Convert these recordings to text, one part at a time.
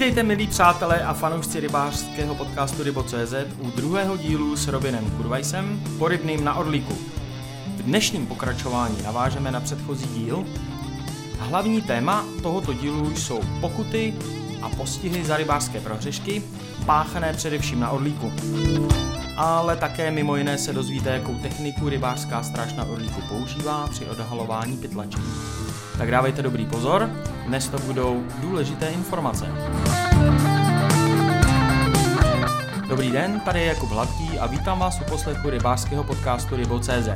Vítejte milí přátelé a fanoušci rybářského podcastu Rybo.cz u druhého dílu s Robinem Kurvajsem, porybným na Orlíku. V dnešním pokračování navážeme na předchozí díl. Hlavní téma tohoto dílu jsou pokuty a postihy za rybářské prohřešky, páchané především na Orlíku. Ale také mimo jiné se dozvíte, jakou techniku rybářská stráž na Orlíku používá při odhalování pytlačení. Tak dávejte dobrý pozor, dnes to budou důležité informace. Dobrý den, tady je Jakub Hladký a vítám vás u poslechu rybářského podcastu Rybo.cz.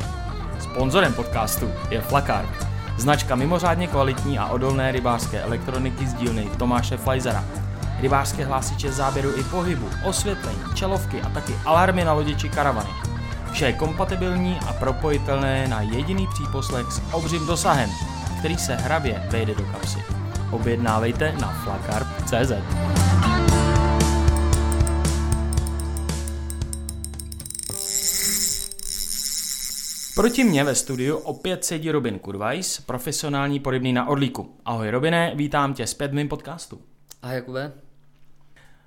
Sponzorem podcastu je Flakar, značka mimořádně kvalitní a odolné rybářské elektroniky z dílny Tomáše Fleizera. Rybářské hlásiče záběru i pohybu, osvětlení, čelovky a taky alarmy na lodi či karavany. Vše je kompatibilní a propojitelné na jediný příposlech s obřím dosahem, který se hravě vejde do kapsy. Objednávejte na flakar.cz. Proti mně ve studiu opět sedí Robin Kurvajs, profesionální porybný na Orlíku. Ahoj Robine, vítám tě zpět v mým podcastu. Ahoj Jakube.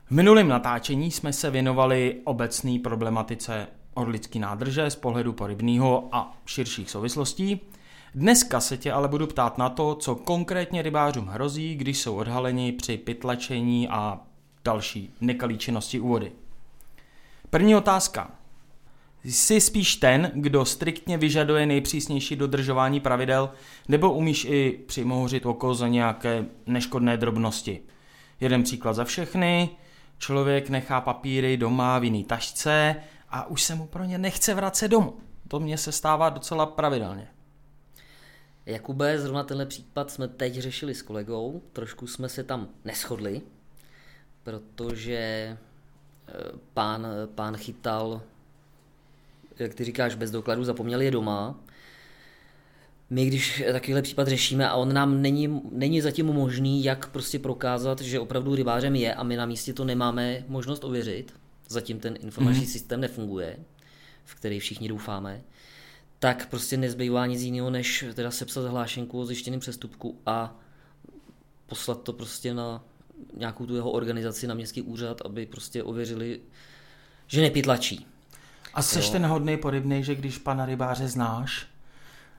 V minulém natáčení jsme se věnovali obecné problematice orlický nádrže z pohledu porybního a širších souvislostí. Dneska se tě ale budu ptát na to, co konkrétně rybářům hrozí, když jsou odhaleni při pytlačení a další nekalý činnosti u vody. První otázka. Jsi spíš ten, kdo striktně vyžaduje nejpřísnější dodržování pravidel, nebo umíš i přimohořit oko za nějaké neškodné drobnosti? Jeden příklad za všechny. Člověk nechá papíry doma v jiný tašce a už se mu pro ně nechce vracet domů. To mně se stává docela pravidelně. Jakube, zrovna tenhle případ jsme teď řešili s kolegou, trošku jsme se tam neschodli, protože eh, pán, pán chytal, jak ty říkáš, bez dokladu, zapomněl je doma. My, když takovýhle případ řešíme a on nám není, není zatím možný, jak prostě prokázat, že opravdu rybářem je a my na místě to nemáme možnost ověřit, zatím ten informační mm-hmm. systém nefunguje, v který všichni doufáme, tak prostě nezbývá nic jiného, než teda sepsat hlášenku o zjištěném přestupku a poslat to prostě na nějakou tu jeho organizaci na městský úřad, aby prostě ověřili, že nepitlačí. A jsi jo. ten hodný porybný, že když pana rybáře znáš,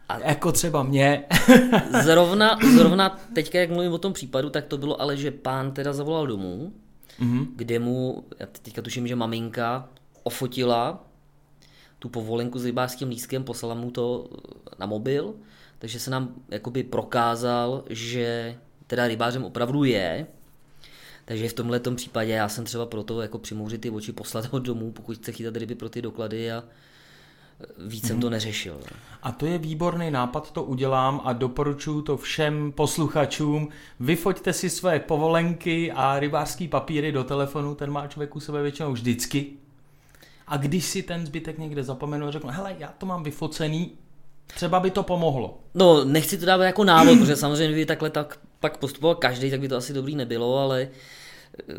a jako třeba mě. zrovna, zrovna teďka, jak mluvím o tom případu, tak to bylo ale, že pán teda zavolal domů, mm-hmm. kde mu, já teďka tuším, že maminka ofotila tu povolenku s rybářským lístkem, poslala mu to na mobil, takže se nám jakoby prokázal, že teda rybářem opravdu je, takže v tomhle případě já jsem třeba proto jako přimouřit ty oči, poslat ho domů, pokud chce chytat ryby pro ty doklady a víc jsem to mhm. neřešil. A to je výborný nápad, to udělám a doporučuji to všem posluchačům. Vyfoďte si své povolenky a rybářský papíry do telefonu, ten má člověk u sebe většinou vždycky. A když si ten zbytek někde zapomenu a řeknu, hele, já to mám vyfocený, třeba by to pomohlo. No, nechci to dávat jako návod, protože samozřejmě by takhle tak pak postupoval každý, tak by to asi dobrý nebylo, ale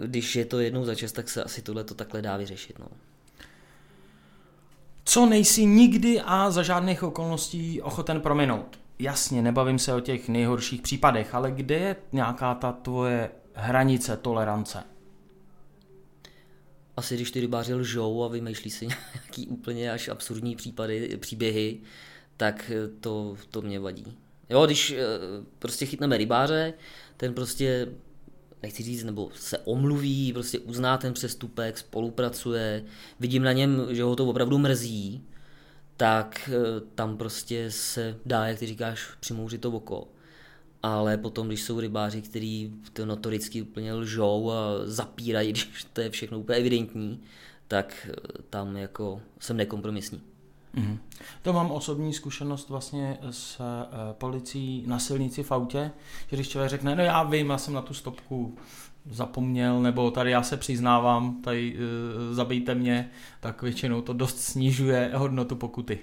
když je to jednou za čas, tak se asi tohle to takhle dá vyřešit. No co nejsi nikdy a za žádných okolností ochoten prominout. Jasně, nebavím se o těch nejhorších případech, ale kde je nějaká ta tvoje hranice tolerance? Asi když ty rybáři lžou a vymýšlí si nějaký úplně až absurdní případy, příběhy, tak to, to mě vadí. Jo, když eh, prostě chytneme rybáře, ten prostě nechci říct, nebo se omluví, prostě uzná ten přestupek, spolupracuje, vidím na něm, že ho to opravdu mrzí, tak eh, tam prostě se dá, jak ty říkáš, přimouřit to oko. Ale potom, když jsou rybáři, kteří to notoricky úplně lžou a zapírají, když to je všechno úplně evidentní, tak eh, tam jako jsem nekompromisní. Mm-hmm. To mám osobní zkušenost vlastně s uh, policií na silnici v autě, že když člověk řekne, no já vím, já jsem na tu stopku zapomněl, nebo tady já se přiznávám, tady uh, zabijte mě, tak většinou to dost snižuje hodnotu pokuty.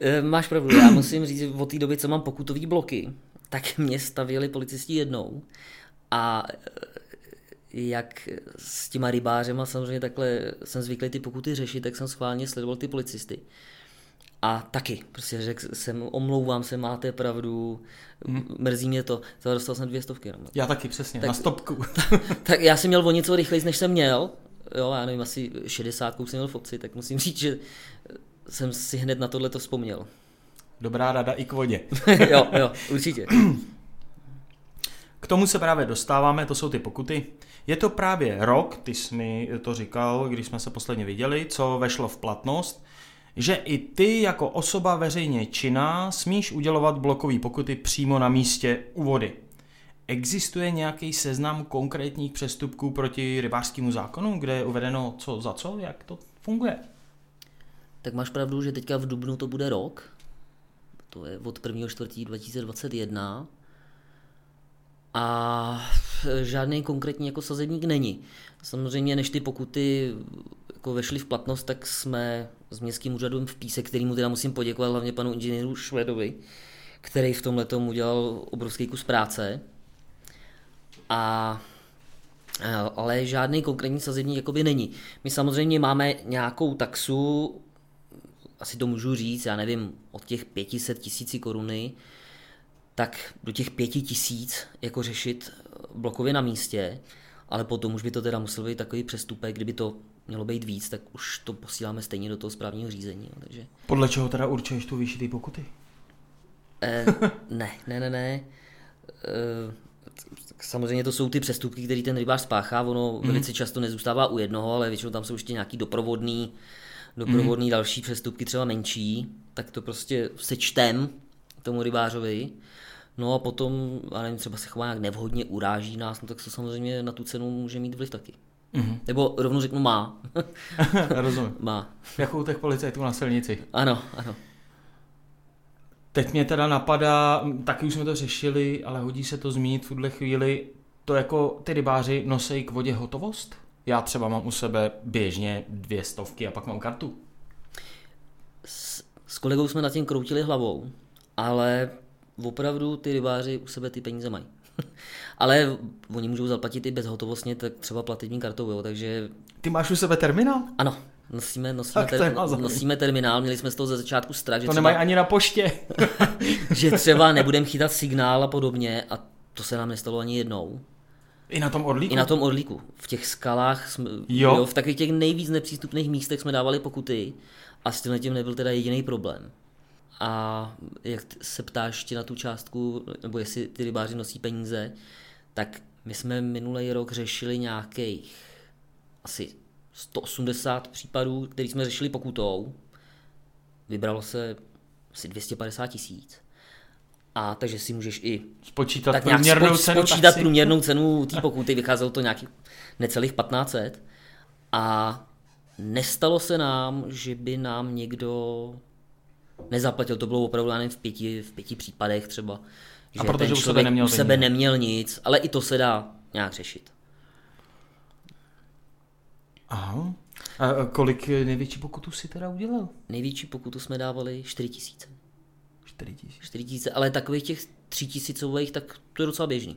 E, máš pravdu, já musím říct, od té doby, co mám pokutový bloky, tak mě stavili policisti jednou a jak s těma rybářema samozřejmě takhle jsem zvyklý ty pokuty řešit, tak jsem schválně sledoval ty policisty. A taky, prostě řekl jsem, omlouvám se, máte pravdu, hmm. mrzí mě to, to dostal jsem dvě stovky. No. Já taky přesně, tak, na stopku. tak já jsem měl o něco rychleji, než jsem měl, jo, já nevím, asi 60 jsem měl v obci, tak musím říct, že jsem si hned na tohle to vzpomněl. Dobrá rada i k vodě. jo, jo, určitě. K tomu se právě dostáváme, to jsou ty pokuty. Je to právě rok, ty jsi mi to říkal, když jsme se posledně viděli, co vešlo v platnost, že i ty jako osoba veřejně činná smíš udělovat blokové pokuty přímo na místě u vody. Existuje nějaký seznam konkrétních přestupků proti rybářskému zákonu, kde je uvedeno co za co, jak to funguje? Tak máš pravdu, že teďka v Dubnu to bude rok. To je od 1. čtvrtí 2021 a žádný konkrétní jako sazebník není. Samozřejmě, než ty pokuty jako vešly v platnost, tak jsme s městským úřadem v Píse, kterýmu teda musím poděkovat hlavně panu inženýru Švedovi, který v tomhle tomu udělal obrovský kus práce. A ale žádný konkrétní sazebník jakoby není. My samozřejmě máme nějakou taxu, asi to můžu říct, já nevím, od těch 500 tisíci koruny, tak do těch pěti tisíc jako řešit blokově na místě, ale potom už by to teda musel být takový přestupek, kdyby to mělo být víc, tak už to posíláme stejně do toho správního řízení. Jo, takže... Podle čeho teda určuješ tu výši té pokuty? Eh, ne, ne, ne, ne. Eh, samozřejmě to jsou ty přestupky, které ten rybář spáchá, ono mm. velice často nezůstává u jednoho, ale většinou tam jsou ještě nějaký doprovodný, doprovodný mm. další přestupky, třeba menší, tak to prostě sečtem tomu rybářovi No a potom, já nevím, třeba se chová nějak nevhodně, uráží nás, no tak to samozřejmě na tu cenu může mít vliv taky. Mm-hmm. Nebo rovnou řeknu má. Rozumím. má. Jako u těch policajtů na silnici. Ano, ano. Teď mě teda napadá, taky už jsme to řešili, ale hodí se to zmínit v tuhle chvíli, to jako ty rybáři nosí k vodě hotovost? Já třeba mám u sebe běžně dvě stovky a pak mám kartu. S, s kolegou jsme nad tím kroutili hlavou, ale opravdu ty rybáři u sebe ty peníze mají. Ale oni můžou zaplatit i bezhotovostně, tak třeba platební kartou, jo, takže... Ty máš u sebe terminál? Ano, nosíme, nosíme, ter, nosíme terminál, měli jsme z toho ze začátku strach, že To třeba, nemají ani na poště. že třeba nebudeme chytat signál a podobně a to se nám nestalo ani jednou. I na tom orlíku? I na tom orlíku. V těch skalách, jsme, jo. jo v takových těch nejvíc nepřístupných místech jsme dávali pokuty a s tím nebyl teda jediný problém. A jak se ptáš ti na tu částku, nebo jestli ty rybáři nosí peníze, tak my jsme minulý rok řešili nějakých asi 180 případů, který jsme řešili pokutou. Vybralo se asi 250 tisíc. A takže si můžeš i spočítat tak průměrnou spo, cenu. Spočítat taxi. průměrnou cenu té pokuty, vycházelo to nějakých necelých 1500. A nestalo se nám, že by nám někdo nezaplatil. To bylo opravdu nevím, v, pěti, v pěti případech třeba. Že a protože ten u sebe neměl, u sebe neměl nic, ale i to se dá nějak řešit. Aha. A kolik největší pokutu si teda udělal? Největší pokutu jsme dávali 4 tisíce. 4 tisíce. 4 tisíce, ale takových těch 3 tisícových, tak to je docela běžný.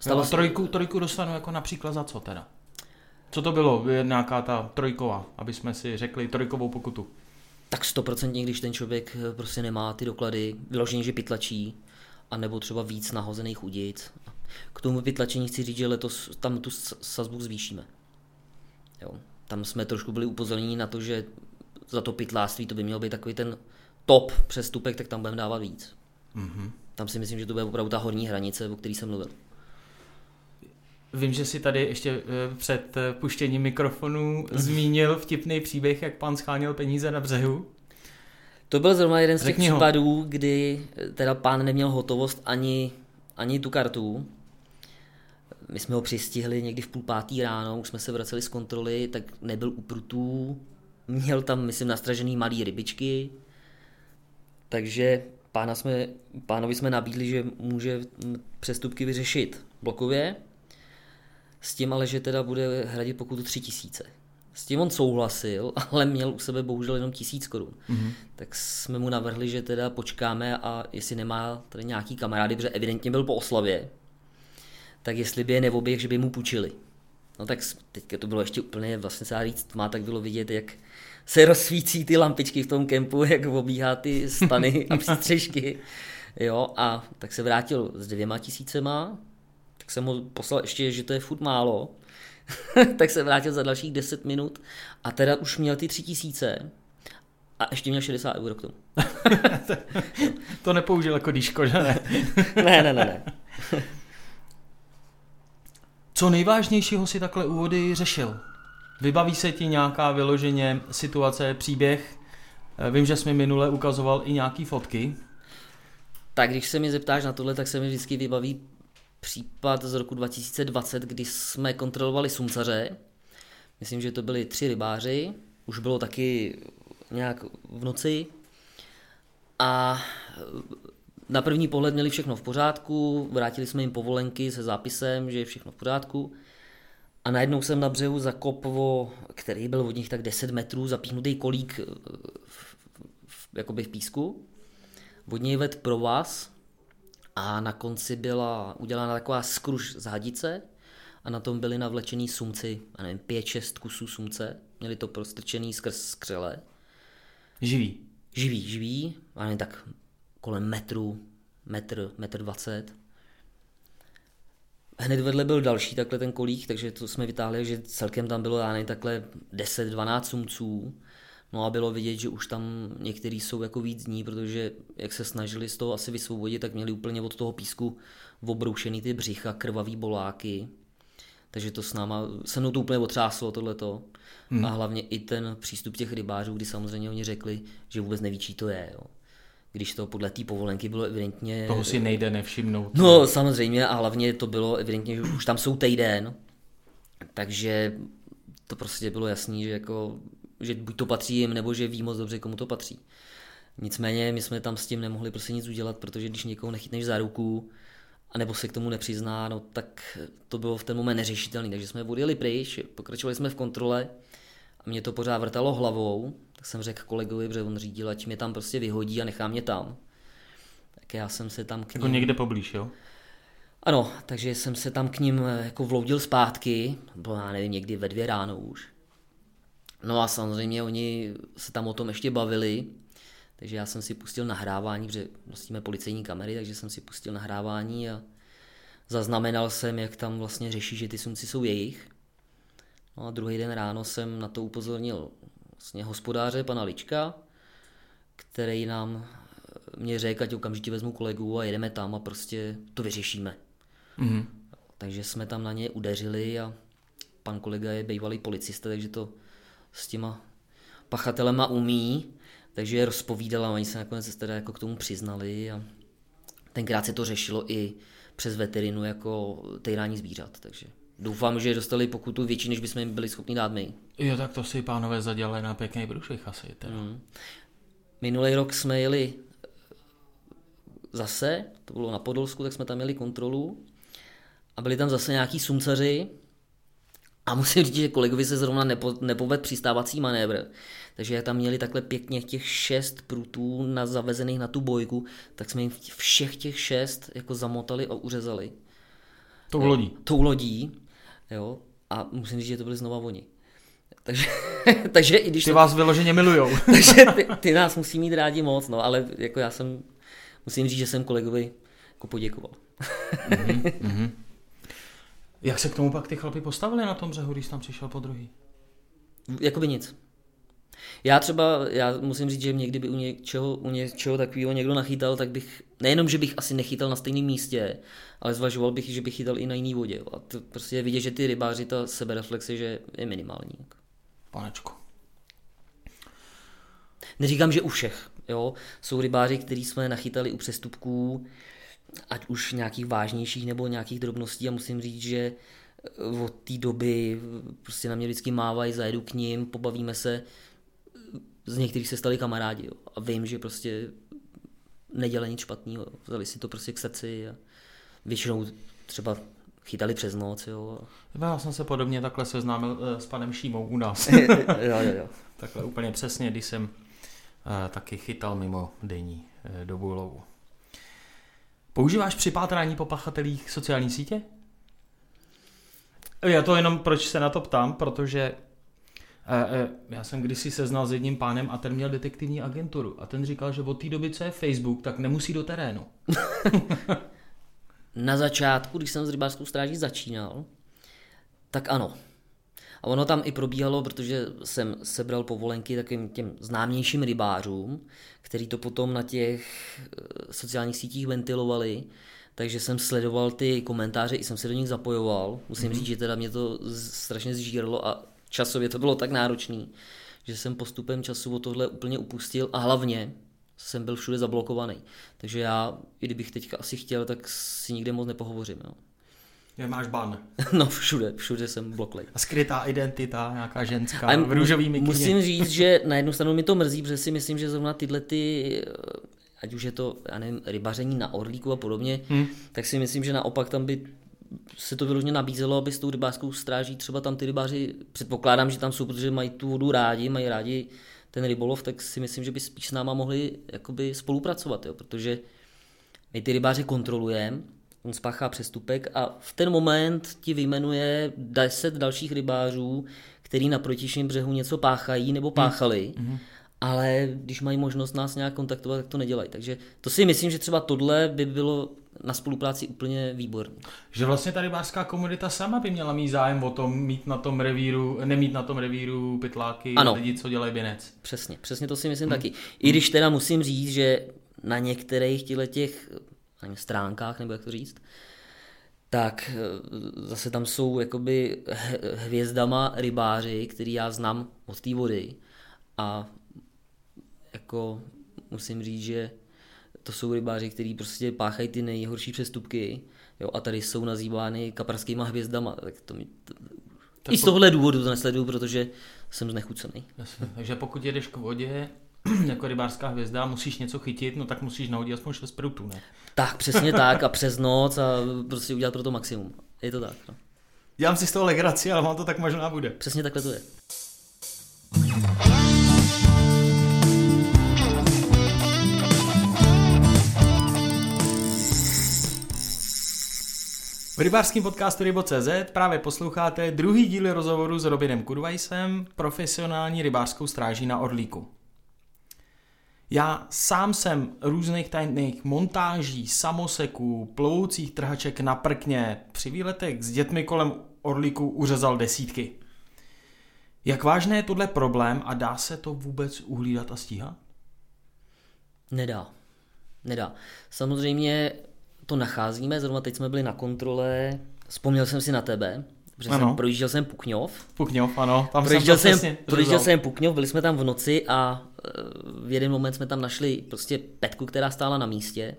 Stalo jo, a trojku, trojku dostanu jako například za co teda? Co to bylo, nějaká ta trojková, aby jsme si řekli trojkovou pokutu? tak stoprocentně, když ten člověk eh, prostě nemá ty doklady, vyloženě, že pytlačí, anebo třeba víc nahozených udic. K tomu pytlačení chci říct, že letos tam tu sazbu zvýšíme. Jo. Tam jsme trošku byli upozorněni na to, že za to pytláctví to by měl být takový ten top přestupek, tak tam budeme dávat víc. Mm-hmm. Tam si myslím, že to bude opravdu ta horní hranice, o které jsem mluvil. Vím, že si tady ještě eh, před eh, puštěním mikrofonu zmínil vtipný příběh, jak pan scháněl peníze na břehu. To byl zrovna jeden z těch Řekni případů, ho. kdy eh, teda pán neměl hotovost ani, ani tu kartu. My jsme ho přistihli někdy v půl pátý ráno, už jsme se vraceli z kontroly, tak nebyl u prutů, měl tam, myslím, nastražený malý rybičky, takže pána jsme, pánovi jsme nabídli, že může přestupky vyřešit blokově, s tím ale, že teda bude hradit pokutu 3 tisíce. S tím on souhlasil, ale měl u sebe bohužel jenom tisíc korun. Mm-hmm. Tak jsme mu navrhli, že teda počkáme a jestli nemá tady nějaký kamarády, protože evidentně byl po oslavě, tak jestli by je neoběh, že by mu půjčili. No tak teďka to bylo ještě úplně vlastně se říct má, tak bylo vidět, jak se rozsvící ty lampičky v tom kempu, jak obíhá ty stany a přístřežky. Jo, a tak se vrátil s dvěma tisícema, tak jsem mu poslal ještě, že to je furt málo, tak se vrátil za dalších 10 minut a teda už měl ty tři tisíce a ještě měl 60 euro k tomu. to nepoužil jako díško, že ne? ne, ne, ne, ne. Co nejvážnějšího si takhle úvody řešil? Vybaví se ti nějaká vyloženě situace, příběh? Eh, vím, že jsi mi minule ukazoval i nějaký fotky. Tak když se mi zeptáš na tohle, tak se mi vždycky vybaví případ z roku 2020, kdy jsme kontrolovali sumcaře. Myslím, že to byli tři rybáři. Už bylo taky nějak v noci. A na první pohled měli všechno v pořádku, vrátili jsme jim povolenky se zápisem, že je všechno v pořádku. A najednou jsem na břehu zakopvo, který byl od nich tak 10 metrů, zapíchnutý kolík v, v, v, jakoby v písku. Od něj ved pro vás a na konci byla udělána taková skruž z hadice a na tom byli navlečený sumci, a nevím, pět, šest kusů sumce. Měli to prostrčený skrz skřele. Živý. Živý, živý, a nevím, tak kolem metru, metr, metr dvacet. Hned vedle byl další takhle ten kolík, takže to jsme vytáhli, že celkem tam bylo, já nevím, takhle 10-12 sumců. No a bylo vidět, že už tam některý jsou jako víc dní, protože jak se snažili z toho asi vysvobodit, tak měli úplně od toho písku obroušený ty břicha, krvavý boláky. Takže to s náma, se mnou to úplně otřáslo tohleto. Hmm. A hlavně i ten přístup těch rybářů, kdy samozřejmě oni řekli, že vůbec neví, čí to je. Jo když to podle té povolenky bylo evidentně... Toho si nejde nevšimnout. No samozřejmě a hlavně to bylo evidentně, že už tam jsou týden, takže to prostě bylo jasný, že, jako, že buď to patří jim, nebo že ví moc dobře, komu to patří. Nicméně my jsme tam s tím nemohli prostě nic udělat, protože když někoho nechytneš za ruku, anebo se k tomu nepřizná, no tak to bylo v ten moment neřešitelný. Takže jsme odjeli pryč, pokračovali jsme v kontrole a mě to pořád vrtalo hlavou, tak jsem řekl kolegovi, že on řídil, ať mě tam prostě vyhodí a nechá mě tam. Tak já jsem se tam k jako ním... Jako někde poblíž, jo? Ano, takže jsem se tam k ním eh, jako vloudil zpátky, bylo já nevím, někdy ve dvě ráno už. No a samozřejmě oni se tam o tom ještě bavili, takže já jsem si pustil nahrávání, protože nosíme policejní kamery, takže jsem si pustil nahrávání a zaznamenal jsem, jak tam vlastně řeší, že ty sumci jsou jejich. No a druhý den ráno jsem na to upozornil vlastně hospodáře, pana Lička, který nám eh, mě řekl, ať okamžitě vezmu kolegu a jedeme tam a prostě to vyřešíme. Mm-hmm. Takže jsme tam na ně udeřili a pan kolega je bývalý policista, takže to s těma pachatelema umí, takže je rozpovídala, oni se nakonec teda jako k tomu přiznali a tenkrát se to řešilo i přes veterinu jako týrání zvířat, takže doufám, že dostali pokutu větší, než bychom jim byli schopni dát my. Jo, tak to si pánové zadělali na pěkný průšvih asi. Teda. Mm. Minulý rok jsme jeli eh, zase, to bylo na Podolsku, tak jsme tam měli kontrolu a byli tam zase nějaký sumcaři a musím říct, že kolegovi se zrovna nepo, nepoved přistávací manévr. Takže jak tam měli takhle pěkně těch šest prutů na, zavezených na tu bojku, tak jsme jim všech těch šest jako zamotali a uřezali. Tou lodí. Tou lodí. Jo, a musím říct, že to byli znova oni. Takže, takže i když... Ty to, vás vyloženě milujou. takže ty, ty, nás musí mít rádi moc, no, ale jako já jsem, musím říct, že jsem kolegovi jako poděkoval. mm-hmm, mm-hmm. Jak se k tomu pak ty chlapi postavili na tom břehu, když tam přišel po druhý? Jakoby nic. Já třeba, já musím říct, že mě kdyby u něčeho, u něčeho takového někdo nachytal, tak bych, nejenom, že bych asi nechytal na stejném místě, ale zvažoval bych, že bych chytal i na jiný vodě. A to prostě je vidět, že ty rybáři, ta sebereflexe, že je minimální. Panečko. Neříkám, že u všech. Jo? Jsou rybáři, který jsme nachytali u přestupků, ať už nějakých vážnějších nebo nějakých drobností a musím říct, že od té doby prostě na mě vždycky mávají, zajedu k ním, pobavíme se, z některých se stali kamarádi jo. a vím, že prostě nedělají nic špatného, vzali si to prostě k srdci a většinou třeba chytali přes noc. Jo. Já jsem se podobně takhle seznámil uh, s panem Šímou u nás. jo, jo, jo. takhle úplně přesně, když jsem uh, taky chytal mimo denní uh, dobu lovu. Používáš při pátrání po pachatelích sociální sítě? Já to jenom proč se na to ptám, protože já jsem kdysi seznal s jedním pánem a ten měl detektivní agenturu a ten říkal, že od té doby, co je Facebook, tak nemusí do terénu. Na začátku, když jsem s rybářskou stráží začínal, tak ano. A ono tam i probíhalo, protože jsem sebral povolenky takovým těm známějším rybářům, který to potom na těch eh, sociálních sítích ventilovali, takže jsem sledoval ty komentáře, i jsem se do nich zapojoval. Musím mm-hmm. říct, že teda mě to strašně zžíralo a časově to bylo tak náročný, že jsem postupem času o tohle úplně upustil a hlavně jsem byl všude zablokovaný. Takže já, i kdybych teďka asi chtěl, tak si nikde moc nepohovořím. Jo. Je máš ban. No všude, všude jsem bloklej. A skrytá identita, nějaká ženská, a v růžový mikině. Musím říct, že na jednu stranu mi to mrzí, protože si myslím, že zrovna tyhle ty ať už je to, já nevím, rybaření na orlíku a podobně, hmm. tak si myslím, že naopak tam by se to vyloženě nabízelo, aby s tou rybářskou stráží třeba tam ty rybáři, předpokládám, že tam jsou, protože mají tu vodu rádi, mají rádi ten rybolov, tak si myslím, že by spíš s náma mohli jakoby spolupracovat, jo, protože my ty rybáře kontrolujeme, on spáchá přestupek a v ten moment ti vyjmenuje 10 dalších rybářů, který na protičním břehu něco páchají nebo páchali. Hmm ale když mají možnost nás nějak kontaktovat, tak to nedělají. Takže to si myslím, že třeba tohle by bylo na spolupráci úplně výborné. Že vlastně ta rybářská komunita sama by měla mít zájem o tom mít na tom revíru, nemít na tom revíru pytláky ano. lidi, co dělají binec. Přesně, přesně to si myslím hmm. taky. I když teda musím říct, že na některých těch stránkách, nebo jak to říct, tak eh, zase tam jsou jakoby hvězdama rybáři, který já znám od té vody a jako musím říct, že to jsou rybáři, kteří prostě páchají ty nejhorší přestupky jo, a tady jsou nazývány kaprskýma hvězdama. Tak to mi, to, tak I z tohohle důvodu to nesleduju, protože jsem znechucený. Jasně. Takže pokud jedeš k vodě jako rybářská hvězda musíš něco chytit, no tak musíš nahodit aspoň 6 prutů, ne? Tak, přesně tak a přes noc a prostě udělat pro to maximum. Je to tak, no. Dělám si z toho legraci, ale mám to tak možná bude. Přesně takhle to je. V rybářském podcastu Rybo.cz právě posloucháte druhý díl rozhovoru s Robinem Kudvajsem, profesionální rybářskou stráží na Orlíku. Já sám jsem různých tajných montáží, samoseků, plovoucích trhaček na prkně při výletech s dětmi kolem Orlíku uřezal desítky. Jak vážné je tohle problém a dá se to vůbec uhlídat a stíhat? Nedá. Nedá. Samozřejmě to nacházíme, zrovna teď jsme byli na kontrole, vzpomněl jsem si na tebe, protože ano. jsem projížděl jsem Pukňov. Pukňov, ano. Tam projížděl jsem, jsem projížděl jsem Pukňov, byli jsme tam v noci a e, v jeden moment jsme tam našli prostě petku, která stála na místě.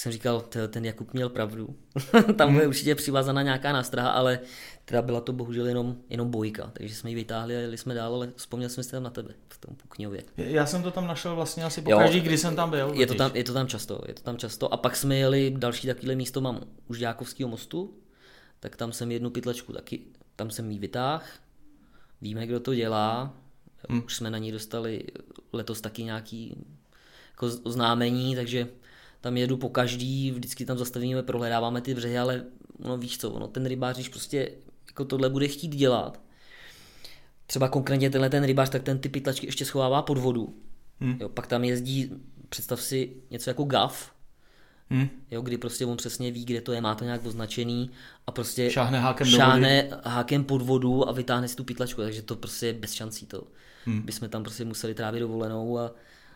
Tak jsem říkal, ten Jakub měl pravdu. tam je určitě přivázaná nějaká nástraha, ale teda byla to bohužel jenom, jenom bojka. Takže jsme ji vytáhli a jeli jsme dál, ale vzpomněl jsem si tam na tebe v tom Pukňově. Já jsem to tam našel vlastně asi po každý, kdy jsem tam byl. Je to tam, je to tam často, je to tam často. A pak jsme jeli další takovýhle místo, mám už Jákovského mostu, tak tam jsem jednu pytlačku taky, tam jsem jí vytáhl, víme, kdo to dělá, hmm. už jsme na ní dostali letos taky nějaký jako oznámení, takže tam jedu po každý, vždycky tam zastavíme, prohledáváme ty břehy, ale no víš co, no, ten rybář, když prostě jako tohle bude chtít dělat, třeba konkrétně tenhle ten rybář, tak ten ty pytlačky ještě schovává pod vodu. Hmm. Jo, pak tam jezdí, představ si něco jako GAF, Hmm. Jo, kdy prostě on přesně ví, kde to je, má to nějak označený a prostě šáhne hákem, šáhne do vody. hákem pod vodu a vytáhne si tu pytlačku, takže to prostě je bez šancí to. Hmm. Bychom tam prostě museli trávit dovolenou a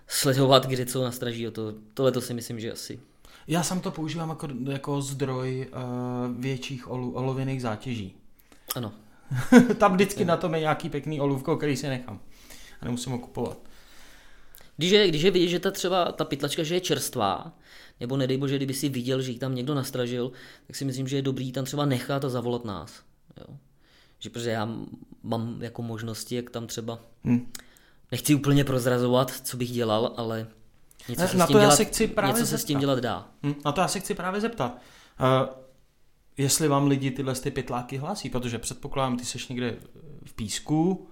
sledovat, kde co nastraží. To, tohle to si myslím, že asi. Já sám to používám jako, jako zdroj uh, větších olu, olověných zátěží. Ano. Tam vždycky na tom je nějaký pěkný olůvko, který si nechám. A nemusím ho kupovat. Když je, když je vidět, že ta třeba ta pytlačka, že je čerstvá, nebo nedej bože, kdyby si viděl, že ji tam někdo nastražil, tak si myslím, že je dobrý tam třeba nechat a zavolat nás. Jo. Že protože já mám jako možnosti, jak tam třeba hmm nechci úplně prozrazovat, co bych dělal, ale něco, ne, se, na s tím to dělat, se chci právě něco se s tím dělat dá. Hm, na to já se chci právě zeptat. Uh, jestli vám lidi tyhle ty pytláky hlásí, protože předpokládám, ty seš někde v písku,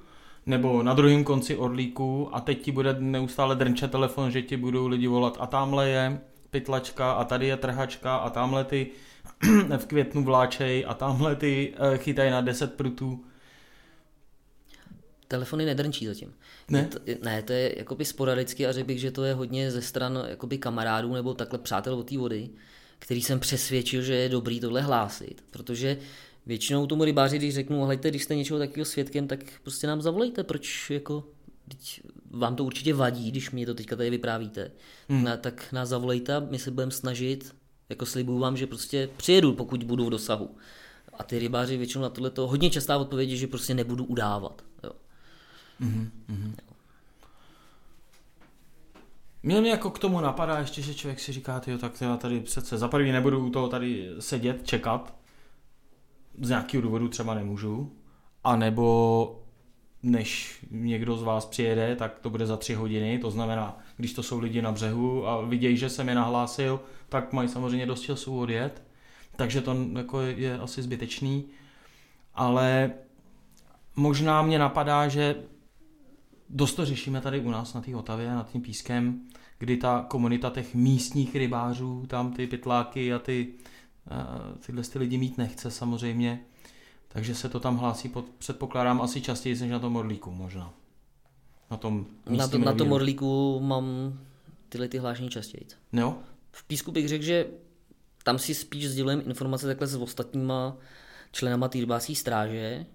nebo na druhém konci orlíku a teď ti bude neustále drnčet telefon, že ti budou lidi volat a tamhle je pytlačka a tady je trhačka a tamhle ty v květnu vláčej a tamhle ty uh, chytají na 10 prutů telefony nedrnčí zatím. Ne? To, ne, to je jakoby sporadicky a řekl bych, že to je hodně ze stran jakoby kamarádů nebo takhle přátel od té vody, který jsem přesvědčil, že je dobrý tohle hlásit, protože většinou tomu rybáři, když řeknu, hleďte, když jste něčeho takového svědkem, tak prostě nám zavolejte, proč jako, teď vám to určitě vadí, když mi to teďka tady vyprávíte, hmm. na, tak nás zavolejte a my se budeme snažit, jako slibuju vám, že prostě přijedu, pokud budu v dosahu. A ty rybáři většinou na tohle to hodně častá odpověď je, že prostě nebudu udávat. Jo. Mm-hmm. Mě, jako k tomu napadá ještě, že člověk si říká, tyjo, tak já tady přece za prvý nebudu u toho tady sedět, čekat, z nějakého důvodu třeba nemůžu, a nebo než někdo z vás přijede, tak to bude za tři hodiny, to znamená, když to jsou lidi na břehu a vidějí, že jsem je nahlásil, tak mají samozřejmě dost času odjet, takže to jako je asi zbytečný, ale možná mě napadá, že dost to řešíme tady u nás na té Otavě, nad tím pískem, kdy ta komunita těch místních rybářů, tam ty pytláky a ty, uh, tyhle ty lidi mít nechce samozřejmě, takže se to tam hlásí, pod, předpokládám asi častěji než na tom Orlíku možná. Na tom Na, to, na tom Orlíku mám tyhle ty hlášení častěji. Jo? V písku bych řekl, že tam si spíš sdělujem informace takhle s ostatníma členama té rybářské stráže,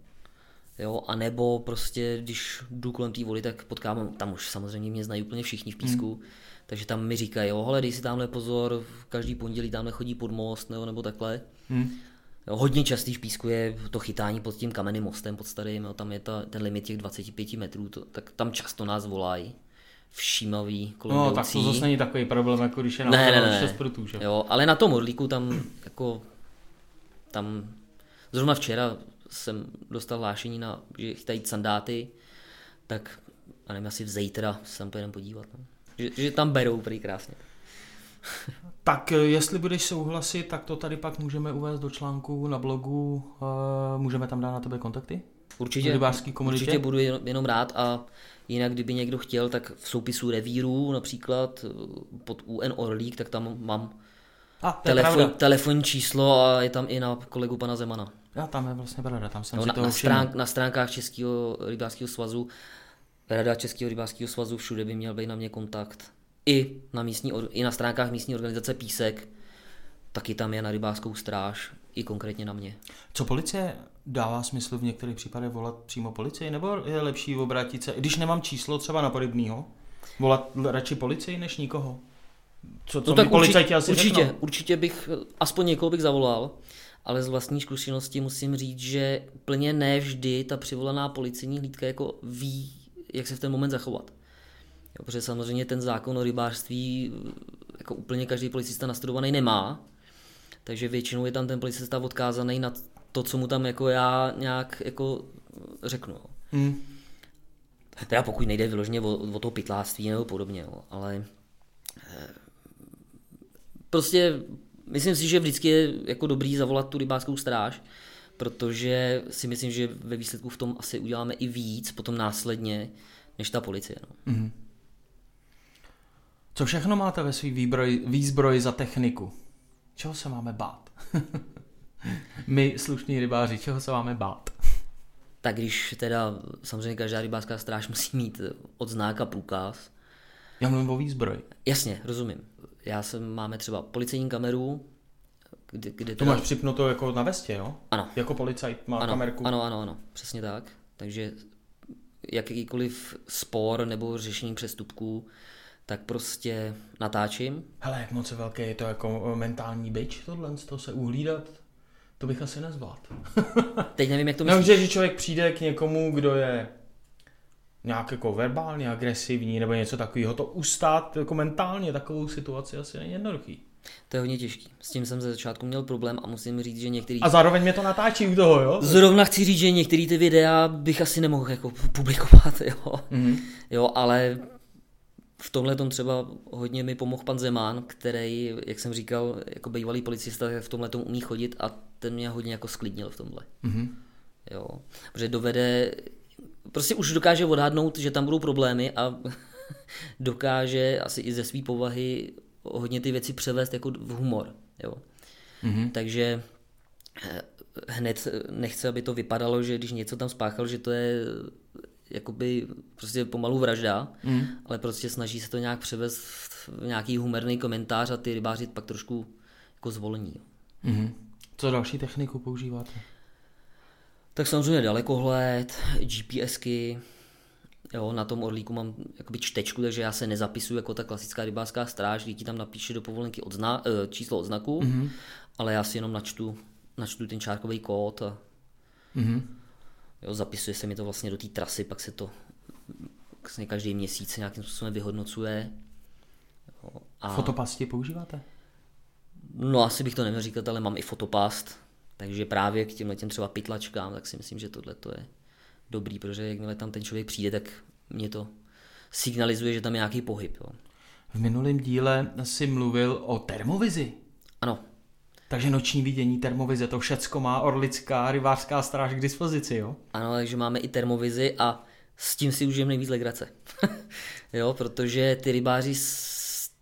jo, a nebo prostě, když jdu kolem té vody, tak potkám, tam už samozřejmě mě znají úplně všichni v písku, hmm. takže tam mi říkají, jo, hele, dej si tamhle pozor, každý pondělí tamhle chodí pod most, nebo, nebo takhle. Hmm. Jo, hodně častý v písku je to chytání pod tím kamenným mostem pod starým, jo, tam je ta, ten limit těch 25 metrů, to, tak tam často nás volají všímavý kolem No, tak to zase není takový problém, jako když je na ne, ne, ne. 6 prutů, že? Jo, ale na tom Orlíku tam jako tam zrovna včera jsem dostal hlášení na, že chtějí sandáty, tak a nevím, asi v zítra se tam pojedeme podívat. No. Že, že, tam berou prý krásně. Tak eh, jestli budeš souhlasit, tak to tady pak můžeme uvést do článku na blogu. Uh, můžeme tam dát na tebe kontakty? Určitě, určitě budu jenom, jenom rád a jinak kdyby někdo chtěl, tak v soupisu revírů například eh, pod UN Orlík, tak tam mám a, telefon, telefonní číslo a je tam i na kolegu pana Zemana. Já tam je vlastně pravda, tam jsem no, si na, toho na, stránk, na stránkách Českého rybářského svazu, Rada Českého rybářského svazu, všude by měl být na mě kontakt. I na, místní, i na stránkách místní organizace Písek, taky tam je na rybářskou stráž, i konkrétně na mě. Co policie dává smysl v některých případech volat přímo policii, nebo je lepší obrátit se, když nemám číslo třeba na podobného, volat radši policii než nikoho? Co, co no tak určitě, asi určitě, řeknou? určitě bych, aspoň někoho bych zavolal, ale z vlastní zkušenosti musím říct, že plně ne vždy ta přivolaná policejní hlídka jako ví, jak se v ten moment zachovat. Jo, protože samozřejmě ten zákon o rybářství jako úplně každý policista nastudovaný nemá, takže většinou je tam ten policista odkázaný na to, co mu tam jako já nějak jako řeknu. Hmm. Teda pokud nejde vyloženě o, o to pytláctví nebo podobně, jo, ale eh, prostě myslím si, že vždycky je jako dobrý zavolat tu rybářskou stráž, protože si myslím, že ve výsledku v tom asi uděláme i víc potom následně, než ta policie. No. Mm-hmm. Co všechno máte ve svý výbroj, výzbroji za techniku? Čeho se máme bát? My slušní rybáři, čeho se máme bát? Tak když teda samozřejmě každá rybářská stráž musí mít odznak a průkaz. Já mluvím o výzbroj. Jasně, rozumím. Já jsem, máme třeba policejní kameru, kde, kde to teda... máš připnuto jako na vestě, jo? Ano. Jako policajt má ano, kamerku. Ano, ano, ano, přesně tak. Takže jakýkoliv spor nebo řešení přestupků, tak prostě natáčím. Hele, jak moc velké je to jako mentální byč tohle, to se uhlídat? To bych asi nezvládl. Teď nevím, jak to myslíš. No, že člověk přijde k někomu, kdo je nějak jako verbálně agresivní nebo něco takového, to ustát jako mentálně takovou situaci asi není jednoduchý. To je hodně těžký. S tím jsem ze začátku měl problém a musím říct, že některý... A zároveň mě to natáčí u toho, jo? Zrovna chci říct, že některé ty videa bych asi nemohl jako publikovat, jo. Mm-hmm. Jo, ale v tomhle tom třeba hodně mi pomohl pan Zeman, který, jak jsem říkal, jako bývalý policista v tomhle tom umí chodit a ten mě hodně jako sklidnil v tomhle. Mm-hmm. Jo, protože dovede, prostě už dokáže odhadnout, že tam budou problémy a dokáže asi i ze své povahy hodně ty věci převést jako v humor. Jo. Mm-hmm. Takže eh, hned nechce, aby to vypadalo, že když něco tam spáchal, že to je jakoby prostě pomalu vražda, mm. ale prostě snaží se to nějak převést v nějaký humorný komentář a ty rybáři pak trošku jako zvolní. Mm. Co další techniku používáte? Tak samozřejmě dalekohled, GPSky, Jo, na tom orlíku mám jakoby čtečku, takže já se nezapisuju jako ta klasická rybářská stráž, kdy ti tam napíše do povolenky odzna, eh, číslo odznaku, mm-hmm. ale já si jenom načtu, načtu ten čárkový kód a mm-hmm. jo, zapisuje se mi to vlastně do té trasy, pak se to vlastně každý měsíc nějakým způsobem vyhodnocuje. Jo, a... Fotopasti používáte? No asi bych to neměl říkat, ale mám i fotopast, takže právě k těmhle těm třeba pytlačkám, tak si myslím, že tohle to je dobrý, protože jakmile tam ten člověk přijde, tak mě to signalizuje, že tam je nějaký pohyb. Jo. V minulém díle si mluvil o termovizi. Ano. Takže noční vidění, termovize, to všecko má orlická rybářská stráž k dispozici, jo? Ano, takže máme i termovizi a s tím si užijeme nejvíc legrace. jo, protože ty rybáři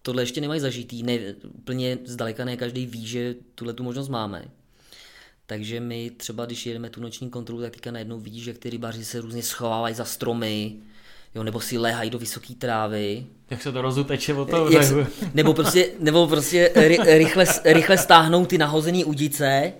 tohle ještě nemají zažitý, ne, úplně zdaleka ne každý ví, že tuhle tu možnost máme. Takže my třeba, když jedeme tu noční kontrolu, tak teďka najednou vidíš, že ty rybaři se různě schovávají za stromy, jo, nebo si léhají do vysoké trávy. Jak se to rozuteče od toho se, Nebo prostě, nebo prostě ry, rychle, rychle stáhnou ty nahozený udice,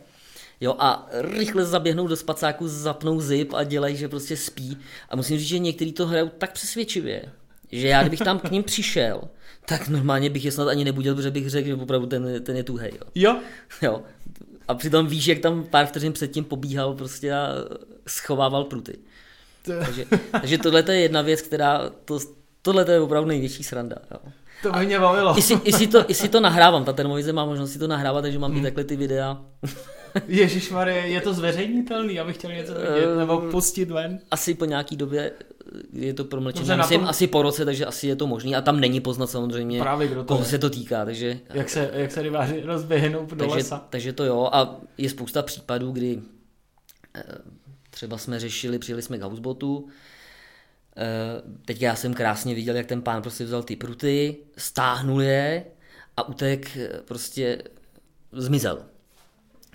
jo, a rychle zaběhnou do spacáku, zapnou zip a dělají, že prostě spí. A musím říct, že někteří to hrajou tak přesvědčivě, že já kdybych tam k ním přišel, tak normálně bych je snad ani nebudil, protože bych řekl, že opravdu ten, ten je tuhej. Jo. jo. jo. A přitom víš, jak tam pár vteřin předtím pobíhal prostě a schovával pruty. takže, takže tohle je jedna věc, která, to, tohle je opravdu největší sranda. Jo. To by mě bavilo. I si, i, si to, I si to nahrávám, ta termovize má možnost si to nahrávat, takže mám hmm. i takhle ty videa. Ježíš je to zveřejnitelný, abych chtěl něco vidět, nebo pustit ven? Asi po nějaký době je to promlčené. Myslím, tom... asi po roce, takže asi je to možný. A tam není poznat samozřejmě, Právě kdo to koho je. se to týká. Takže... Jak se, jak se rybáři rozběhnou do takže, lesa. Takže to jo. A je spousta případů, kdy eh, třeba jsme řešili, přijeli jsme k housebotu, eh, teď já jsem krásně viděl, jak ten pán prostě vzal ty pruty, stáhnul je a utek eh, prostě zmizel.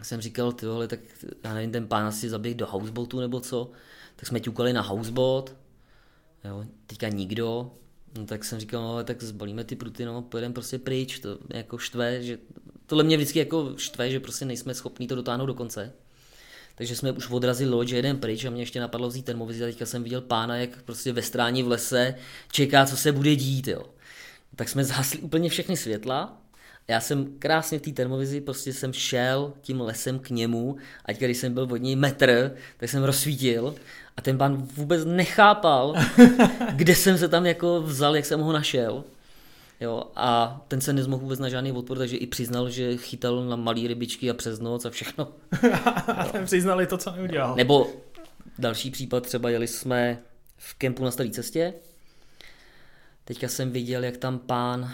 Jsem říkal, ty vole, tak já nevím, ten pán asi zaběh do houseboatu nebo co, tak jsme ťukali na houseboat, Jo, teďka nikdo, no tak jsem říkal, no tak zbalíme ty pruty, no pojedeme prostě pryč, to jako štve, že tohle mě vždycky jako štve, že prostě nejsme schopni to dotáhnout do konce. Takže jsme už odrazili loď, že jeden pryč a mě ještě napadlo vzít termovizi a teďka jsem viděl pána, jak prostě ve stráni v lese čeká, co se bude dít, jo. Tak jsme zhasli úplně všechny světla já jsem krásně v té termovizi, prostě jsem šel tím lesem k němu, ať když jsem byl od něj metr, tak jsem rozsvítil a ten pán vůbec nechápal, kde jsem se tam jako vzal, jak jsem ho našel. Jo, a ten se nezmohl vůbec na žádný odpor, takže i přiznal, že chytal na malé rybičky a přes noc a všechno. a ten přiznali to, co neudělal. Nebo další případ, třeba jeli jsme v kempu na staré cestě. Teďka jsem viděl, jak tam pán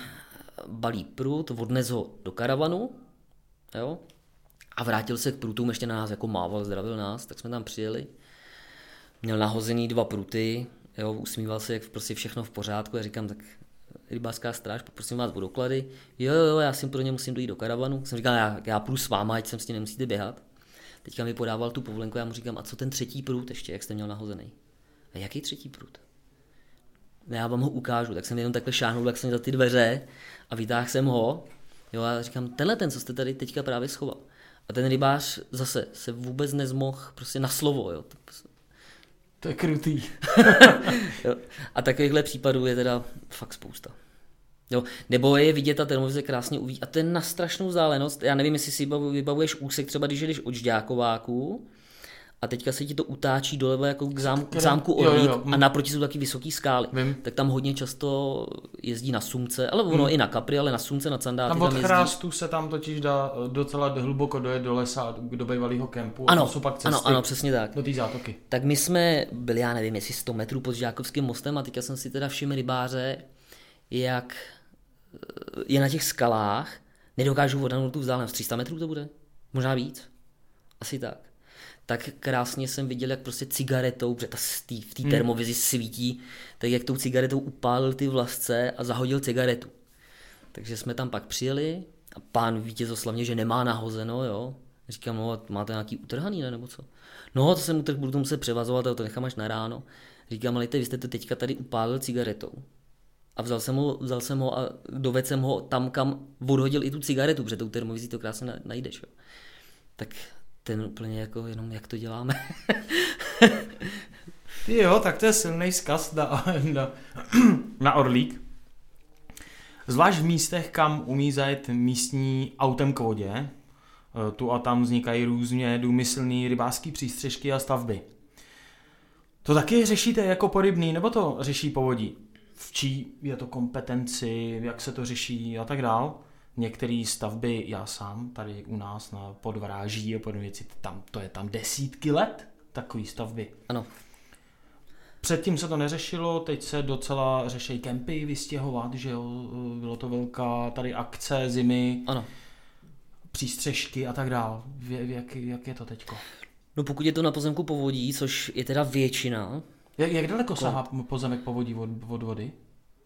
balí prut, odnes ho do karavanu, jo, a vrátil se k prutům, ještě na nás jako mával, zdravil nás, tak jsme tam přijeli. Měl nahozený dva pruty, jo, usmíval se, jak prostě všechno v pořádku. Já říkám, tak rybářská stráž, poprosím vás o doklady. Jo, jo, já si pro ně musím dojít do karavanu. Jsem říkal, já, já půjdu s váma, ať sem s tím nemusíte běhat. Teďka mi podával tu povolenku, já mu říkám, a co ten třetí prut ještě, jak jste měl nahozený? A jaký třetí prut? Já vám ho ukážu, tak jsem jenom takhle šáhnul, jak jsem za ty dveře a vytáhl jsem ho. Jo, a říkám, tenhle ten, co jste tady teďka právě schoval. A ten rybář zase se vůbec nezmohl prostě na slovo. Jo. To je krutý. jo. A takovýchhle případů je teda fakt spousta. Jo. Nebo je vidět, ta termovize krásně uví. A to je na strašnou vzdálenost. Já nevím, jestli si vybavuješ úsek, třeba když jdeš od Žďákováku, a teďka se ti to utáčí doleva jako k, zám, k zámku Orlík jo, jo. a naproti jsou taky vysoký skály. Vím. Tak tam hodně často jezdí na sumce, ale ono hmm. i na kapry, ale na sumce, na sandáty. Tam od tam chrástu se tam totiž dá eh, docela hluboko dojet do lesa, do bývalého kempu. Ano, jsou pak cesty ano, ano, přesně tak. Do té zátoky. Tak my jsme byli, já nevím, jestli 100 metrů pod Žákovským mostem a teďka jsem si teda všiml rybáře, jak eh, je na těch skalách, nedokážu odhadnout tu vzdálenost. 300 metrů to bude? Možná víc. Asi tak tak krásně jsem viděl, jak prostě cigaretou, protože ta v té hmm. termovizi svítí, tak jak tou cigaretou upálil ty vlasce a zahodil cigaretu. Takže jsme tam pak přijeli a pán vítězoslavně, že nemá nahozeno, jo. Říkám, no máte nějaký utrhaný, ne, nebo co? No, to jsem utrh, budu to muset převazovat, to nechám až na ráno. Říkám, ale vy jste to teďka tady upálil cigaretou. A vzal jsem ho, vzal jsem ho a dovedl jsem ho tam, kam odhodil i tu cigaretu, protože tou termovizí to krásně najdeš. Jo. Tak ten úplně jako jenom, jak to děláme. jo, tak to je silný zkaz na, na, na Orlík. Zvlášť v místech, kam umí zajet místní autem k vodě, eh, tu a tam vznikají různě důmyslné rybářské přístřežky a stavby. To taky řešíte jako porybný, nebo to řeší povodí? V čí je to kompetenci, jak se to řeší a tak dál? Některé stavby, já sám tady u nás na podvráží a podobně věci, tam, to je tam desítky let, takový stavby. Ano. Předtím se to neřešilo, teď se docela řeší kempy vystěhovat, že jo, bylo to velká tady akce zimy, ano. přístřežky a tak dál. Jak, jak je to teďko? No pokud je to na pozemku povodí, což je teda většina. Jak, jak daleko sahá pozemek povodí od, od vody?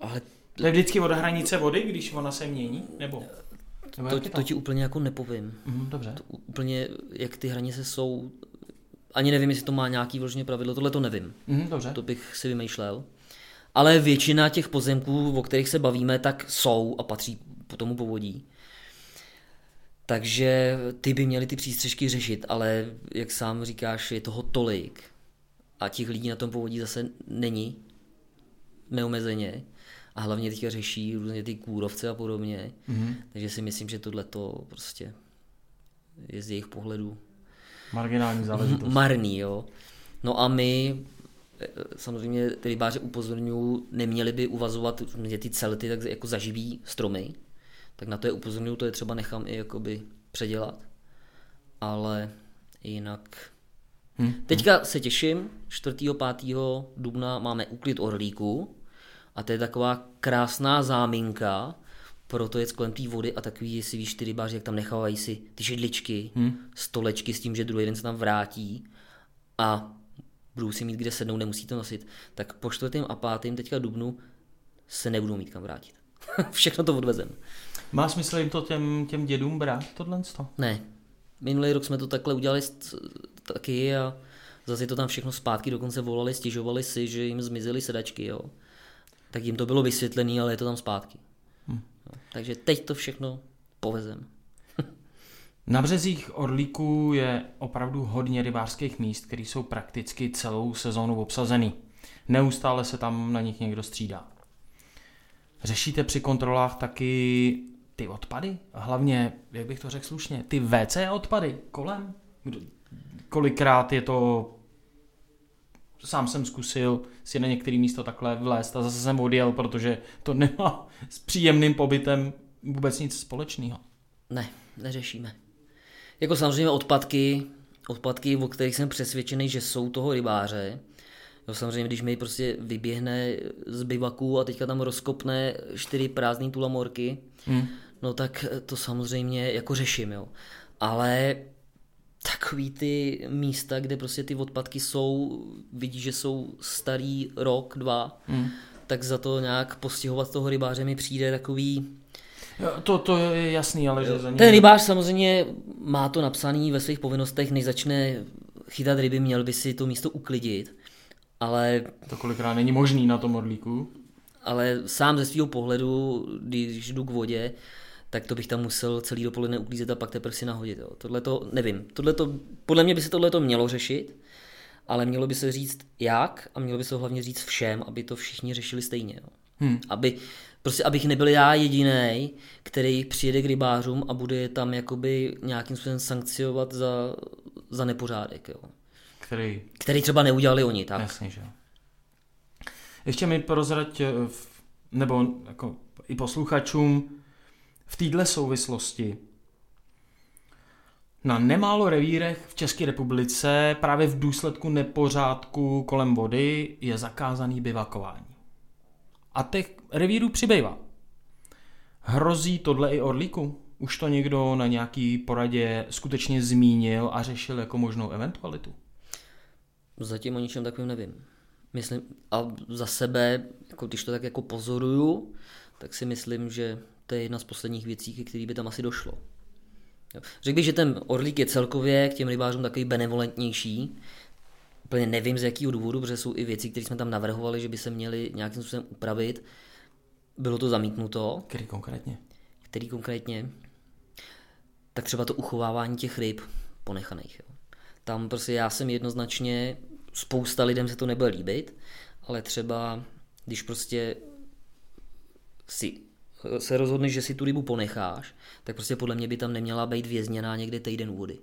Ale to je vždycky od hranice vody, když ona se mění? Nebo, nebo to, to, to ti úplně jako nepovím. Mm, dobře. To úplně, jak ty hranice jsou, ani nevím, jestli to má nějaký vložně pravidlo, tohle to nevím. Mm, dobře. To bych si vymýšlel. Ale většina těch pozemků, o kterých se bavíme, tak jsou a patří po tomu povodí. Takže ty by měly ty přístřežky řešit, ale jak sám říkáš, je toho tolik a těch lidí na tom povodí zase není neomezeně a hlavně teďka řeší různě ty kůrovce a podobně. Mm-hmm. Takže si myslím, že tohle to prostě je z jejich pohledu marginální záležitost. Marný, jo. No a my e, samozřejmě ty rybáře upozorňují, neměli by uvazovat že ty celty tak jako zaživí stromy, tak na to je upozorňuji, to je třeba nechám i jakoby předělat. Ale jinak... Hmm. Teďka se těším, 4. 5. dubna máme úklid orlíku a to je taková krásná záminka pro to jet kolem té vody a takový, jestli víš, ty rybáři, jak tam nechávají si ty židličky, hmm. stolečky s tím, že druhý den se tam vrátí a budou si mít kde sednout, nemusí to nosit, tak po čtvrtém a pátém teďka dubnu se nebudou mít kam vrátit. Všechno to odvezem. Má smysl jim to těm, těm dědům brát, tohle? Ne. Minulý rok jsme to takhle udělali taky a zase to tam všechno zpátky, dokonce volali, stěžovali si, že jim zmizely sedačky, jo. Tak jim to bylo vysvětlené, ale je to tam zpátky. Hm. takže teď to všechno povezem. Na březích Orlíku je opravdu hodně rybářských míst, které jsou prakticky celou sezónu obsazený. Neustále se tam na nich někdo střídá. Řešíte při kontrolách taky ty odpady? Hlavně, jak bych to řekl slušně, ty WC odpady kolem? Kolikrát je to sám jsem zkusil si na některé místo takhle vlézt a zase jsem odjel, protože to nemá s příjemným pobytem vůbec nic společného. Ne, neřešíme. Jako samozřejmě odpadky, odpadky, o kterých jsem přesvědčený, že jsou toho rybáře, Jo, samozřejmě, když mi prostě vyběhne z bivaku a teďka tam rozkopne čtyři prázdné tulamorky, hmm. no tak to samozřejmě jako řeším, jo. Ale takový ty místa, kde prostě ty odpadky jsou, vidí, že jsou starý rok, dva, hmm. tak za to nějak postihovat toho rybáře mi přijde takový... To, to je jasný, ale že za ním... Ten rybář samozřejmě má to napsaný ve svých povinnostech, než začne chytat ryby, měl by si to místo uklidit ale... To kolikrát není možný na tom odlíku. Ale sám ze svého pohledu, když jdu k vodě, tak to bych tam musel celý dopoledne uklízet a pak teprve si nahodit. Jo. Tohle to nevím. Tohleto, podle mě by se tohle mělo řešit, ale mělo by se říct jak a mělo by se hlavně říct všem, aby to všichni řešili stejně. Jo. Hmm. Aby, prostě abych nebyl já jediný, který přijede k rybářům a bude je tam jakoby nějakým způsobem sankciovat za, za nepořádek. Jo který... Který třeba neudělali oni, tak? Jasně, že Ještě mi prozrať, eh, nebo jako i posluchačům, v této souvislosti na nemálo revírech v České republice právě v důsledku nepořádku kolem vody je zakázaný bivakování. A těch revírů přibývá. Hrozí tohle i orlíku? Už to někdo na nějaký poradě skutečně zmínil a řešil jako možnou eventualitu? Zatím o ničem takovým nevím. Myslím, a za sebe, jako když to tak jako pozoruju, tak si myslím, že to je jedna z posledních věcí, ke který by tam asi došlo. Řekl bych, že ten orlík je celkově k těm rybářům takový benevolentnější, Úplně nevím z jakého důvodu, protože jsou i věci, které jsme tam navrhovali, že by se měly nějakým způsobem upravit. Bylo to zamítnuto. Který konkrétně? Který konkrétně? Tak třeba to uchovávání těch ryb ponechaných. Jo. Tam prostě já jsem jednoznačně, spousta lidem se to nebude líbit, ale třeba když prostě si se rozhodneš, že si tu rybu ponecháš, tak prostě podle mě by tam neměla být vězněná někde týden vody.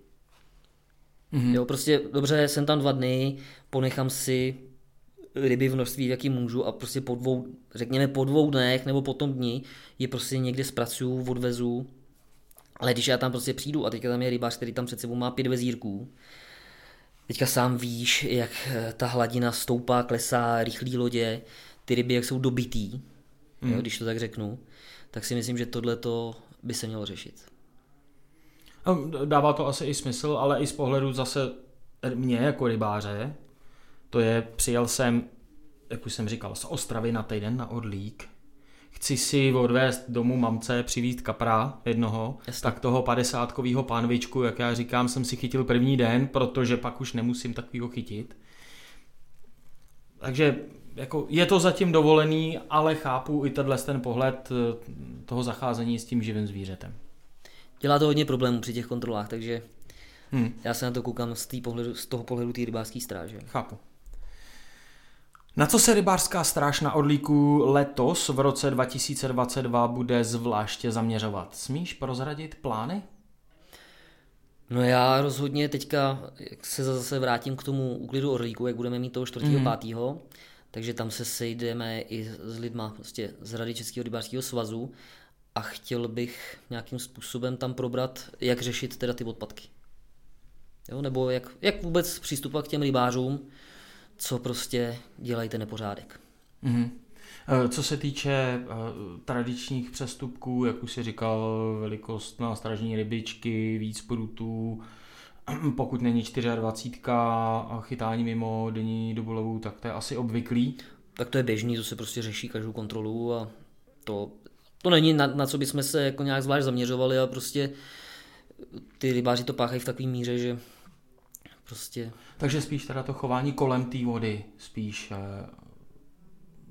Mm-hmm. Jo, prostě dobře, jsem tam dva dny, ponechám si ryby v množství, jaký můžu a prostě po dvou, řekněme po dvou dnech nebo po tom dní je prostě někde zpracuju, odvezu. Ale když já tam prostě přijdu a teďka tam je rybář, který tam před sebou má pět vezírků, teďka sám víš, jak eh, ta hladina stoupá, klesá, rychlý lodě, ty ryby jak jsou dobitý, mm. jo, mhm. když to tak řeknu, tak si myslím, že tohle to by se mělo řešit. Dává to asi i smysl, ale i z pohledu zase mě jako rybáře, to je, přijel jsem, jak už jsem říkal, z Ostravy na týden na Orlík, chci si odvést domů mamce, přivít kapra jednoho, Jasně. tak toho padesátkovýho pánvičku, jak já říkám, jsem si chytil první den, protože pak už nemusím takovýho chytit. Takže jako je to zatím dovolený, ale chápu i tenhle ten pohled eh, toho zacházení s tím živým zvířetem. Dělá to hodně problémů při těch kontrolách, takže hmm. já se na to koukám z, pohledu, z toho pohledu té rybářské stráže. Chápu. Na co se rybářská stráž na Orlíku letos v roce 2022 bude zvláště zaměřovat? Smíš prozradit plány? No já rozhodně teďka, jak se zase vrátím k tomu úklidu Orlíku, jak budeme mít toho 4. Mm. 5. Takže tam se sejdeme i s lidma prostě z Rady Českého rybářského svazu a chtěl bych nějakým způsobem tam probrat, jak řešit teda ty odpadky. Jo, nebo jak, jak vůbec přistupovat k těm rybářům, co prostě dělají ten nepořádek. Mm-hmm. Co se týče uh, tradičních přestupků, jak už si říkal, velikost na stražní rybičky, víc prutů, pokud není 24 a chytání mimo denní dobu tak to je asi obvyklý. Tak to je běžný, to se prostě řeší každou kontrolu a to, to není na, na co bychom se jako nějak zvlášť zaměřovali a prostě ty rybáři to páchají v takové míře, že prostě... Takže spíš teda to chování kolem té vody, spíš eh,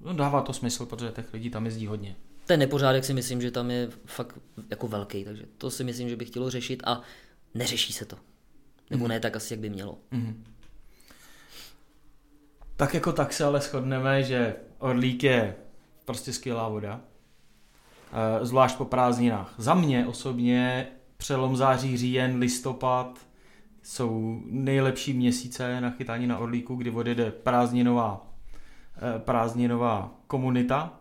no dává to smysl, protože těch lidí tam jezdí hodně. Ten nepořádek si myslím, že tam je fakt jako velký, takže to si myslím, že bych chtělo řešit a neřeší se to. Nebo mm. ne tak asi, jak by mělo. Mm. Tak jako tak se ale shodneme, že Orlík je prostě skvělá voda. Eh, zvlášť po prázdninách. Za mě osobně přelom září, říjen, listopad jsou nejlepší měsíce na chytání na Orlíku, kdy odjede prázdninová, eh, prázdninová komunita.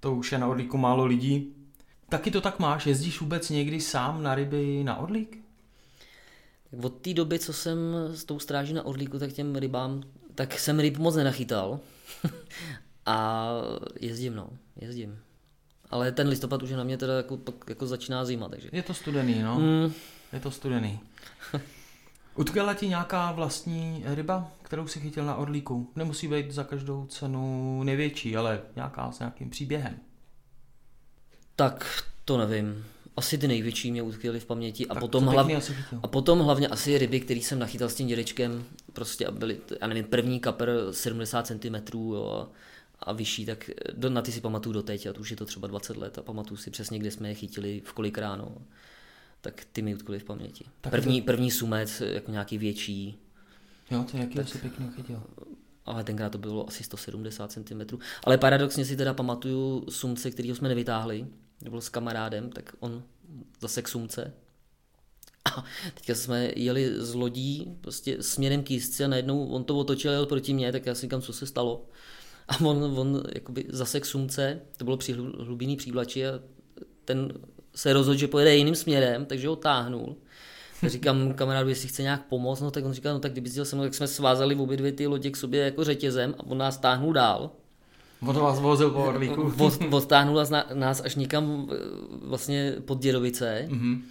To už je na Orlíku málo lidí. Taky to tak máš? Jezdíš vůbec někdy sám na ryby na Orlík? Od té doby, co jsem s tou stráží na Orlíku, tak těm rybám, tak jsem ryb moc nenachytal. a jezdím, no, jezdím. Ale ten listopad už je na mě teda jako, jako začíná zima, takže... Je to studený, no. Mm. Je to studený. Utkvěla ti nějaká vlastní ryba, kterou si chytil na Orlíku? Nemusí být za každou cenu největší, ale nějaká s nějakým příběhem. Tak to nevím asi ty největší mě utkvěly v paměti a potom, hlav... a potom hlavně asi ryby, který jsem nachytal s tím dědečkem, prostě a byly, já nevím, první kapr 70 cm jo, a, a vyšší, tak do, na ty si pamatuju doteď a to už je to třeba 20 let a pamatuju si přesně, kde jsme je chytili, v kolik ráno. Tak ty mi utkvěly v paměti. Tak první, to... první sumec, jako nějaký větší. Jo, to jaký tak, asi pěkně chytil. Ale tenkrát to bylo asi 170 cm. Ale paradoxně si teda pamatuju sumce, kterýho jsme nevytáhli, byl s kamarádem, tak on zase k sumce. A teďka jsme jeli z lodí prostě směrem k jízdci a najednou on to otočil jel proti mně, tak já si říkám, co se stalo. A on, on jakoby zase k sumce, to bylo při hlubinný přívlači a ten se rozhodl, že pojede jiným směrem, takže ho táhnul. Říkám kamarádu, jestli chce nějak pomoct, no tak on říká, no tak kdyby se mnou, tak jsme svázali v obě dvě ty lodě k sobě jako řetězem a on nás táhnul dál. On vás vozil po Orlíku. Odtáhnul nás až někam eh, vlastně pod Dědovice. Mm-hmm.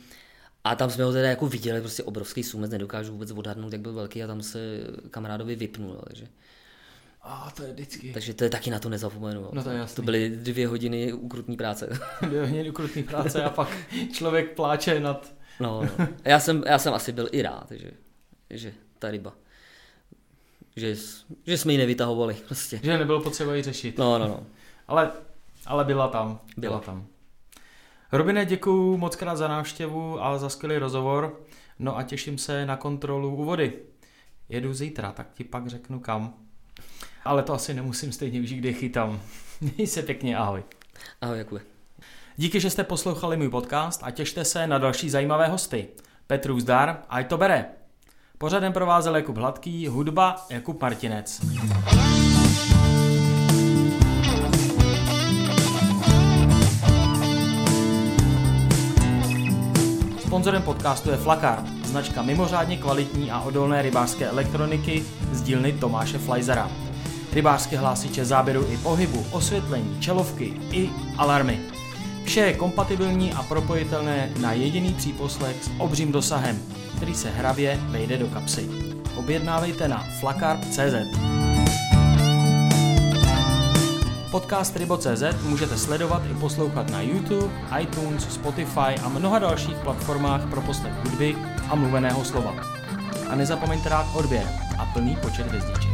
A tam jsme ho teda jako viděli, prostě obrovský sumec, nedokážu vůbec odhadnout, jak byl velký a tam se kamarádovi vypnul, takže... A to je vždycky. Takže to je taky na to nezapomenu. No to je jasný. To byly dvě hodiny ukrutní práce. dvě hodiny ukrutní práce a pak člověk pláče nad... no, no. Já jsem, já jsem asi byl i rád, že, že ta ryba že, že jsme ji nevytahovali prostě. Že nebylo potřeba ji řešit. No, no, no. Ale, ale byla tam. Byla, Byla. tam. Robine, děkuju moc krát za návštěvu a za skvělý rozhovor. No a těším se na kontrolu u vody. Jedu zítra, tak ti pak řeknu kam. Ale to asi nemusím stejně už, kde chytám. Měj se pěkně, ahoj. Ahoj, Jakube. Díky, že jste poslouchali můj podcast a těšte se na další zajímavé hosty. Petru zdar, ať to bere. Pořadem provázel Jakub Hladký, hudba Jakub Martinec. Sponzorem podcastu je Flakard, značka mimořádně kvalitní a odolné rybářské elektroniky z dílny Tomáše Flajzera. Rybářské hlásiče záběru i pohybu, osvětlení, čelovky i alarmy. Vše je kompatibilní a propojitelné na jediný příposlech s obřím dosahem, který se hravě vejde do kapsy. Objednávejte na flakard.cz. Podcast Rybo.cz můžete sledovat i poslouchat na YouTube, iTunes, Spotify a mnoha dalších platformách pro poslech hudby a mluveného slova. A nezapomeňte dát odběr a plný počet hvězdiček.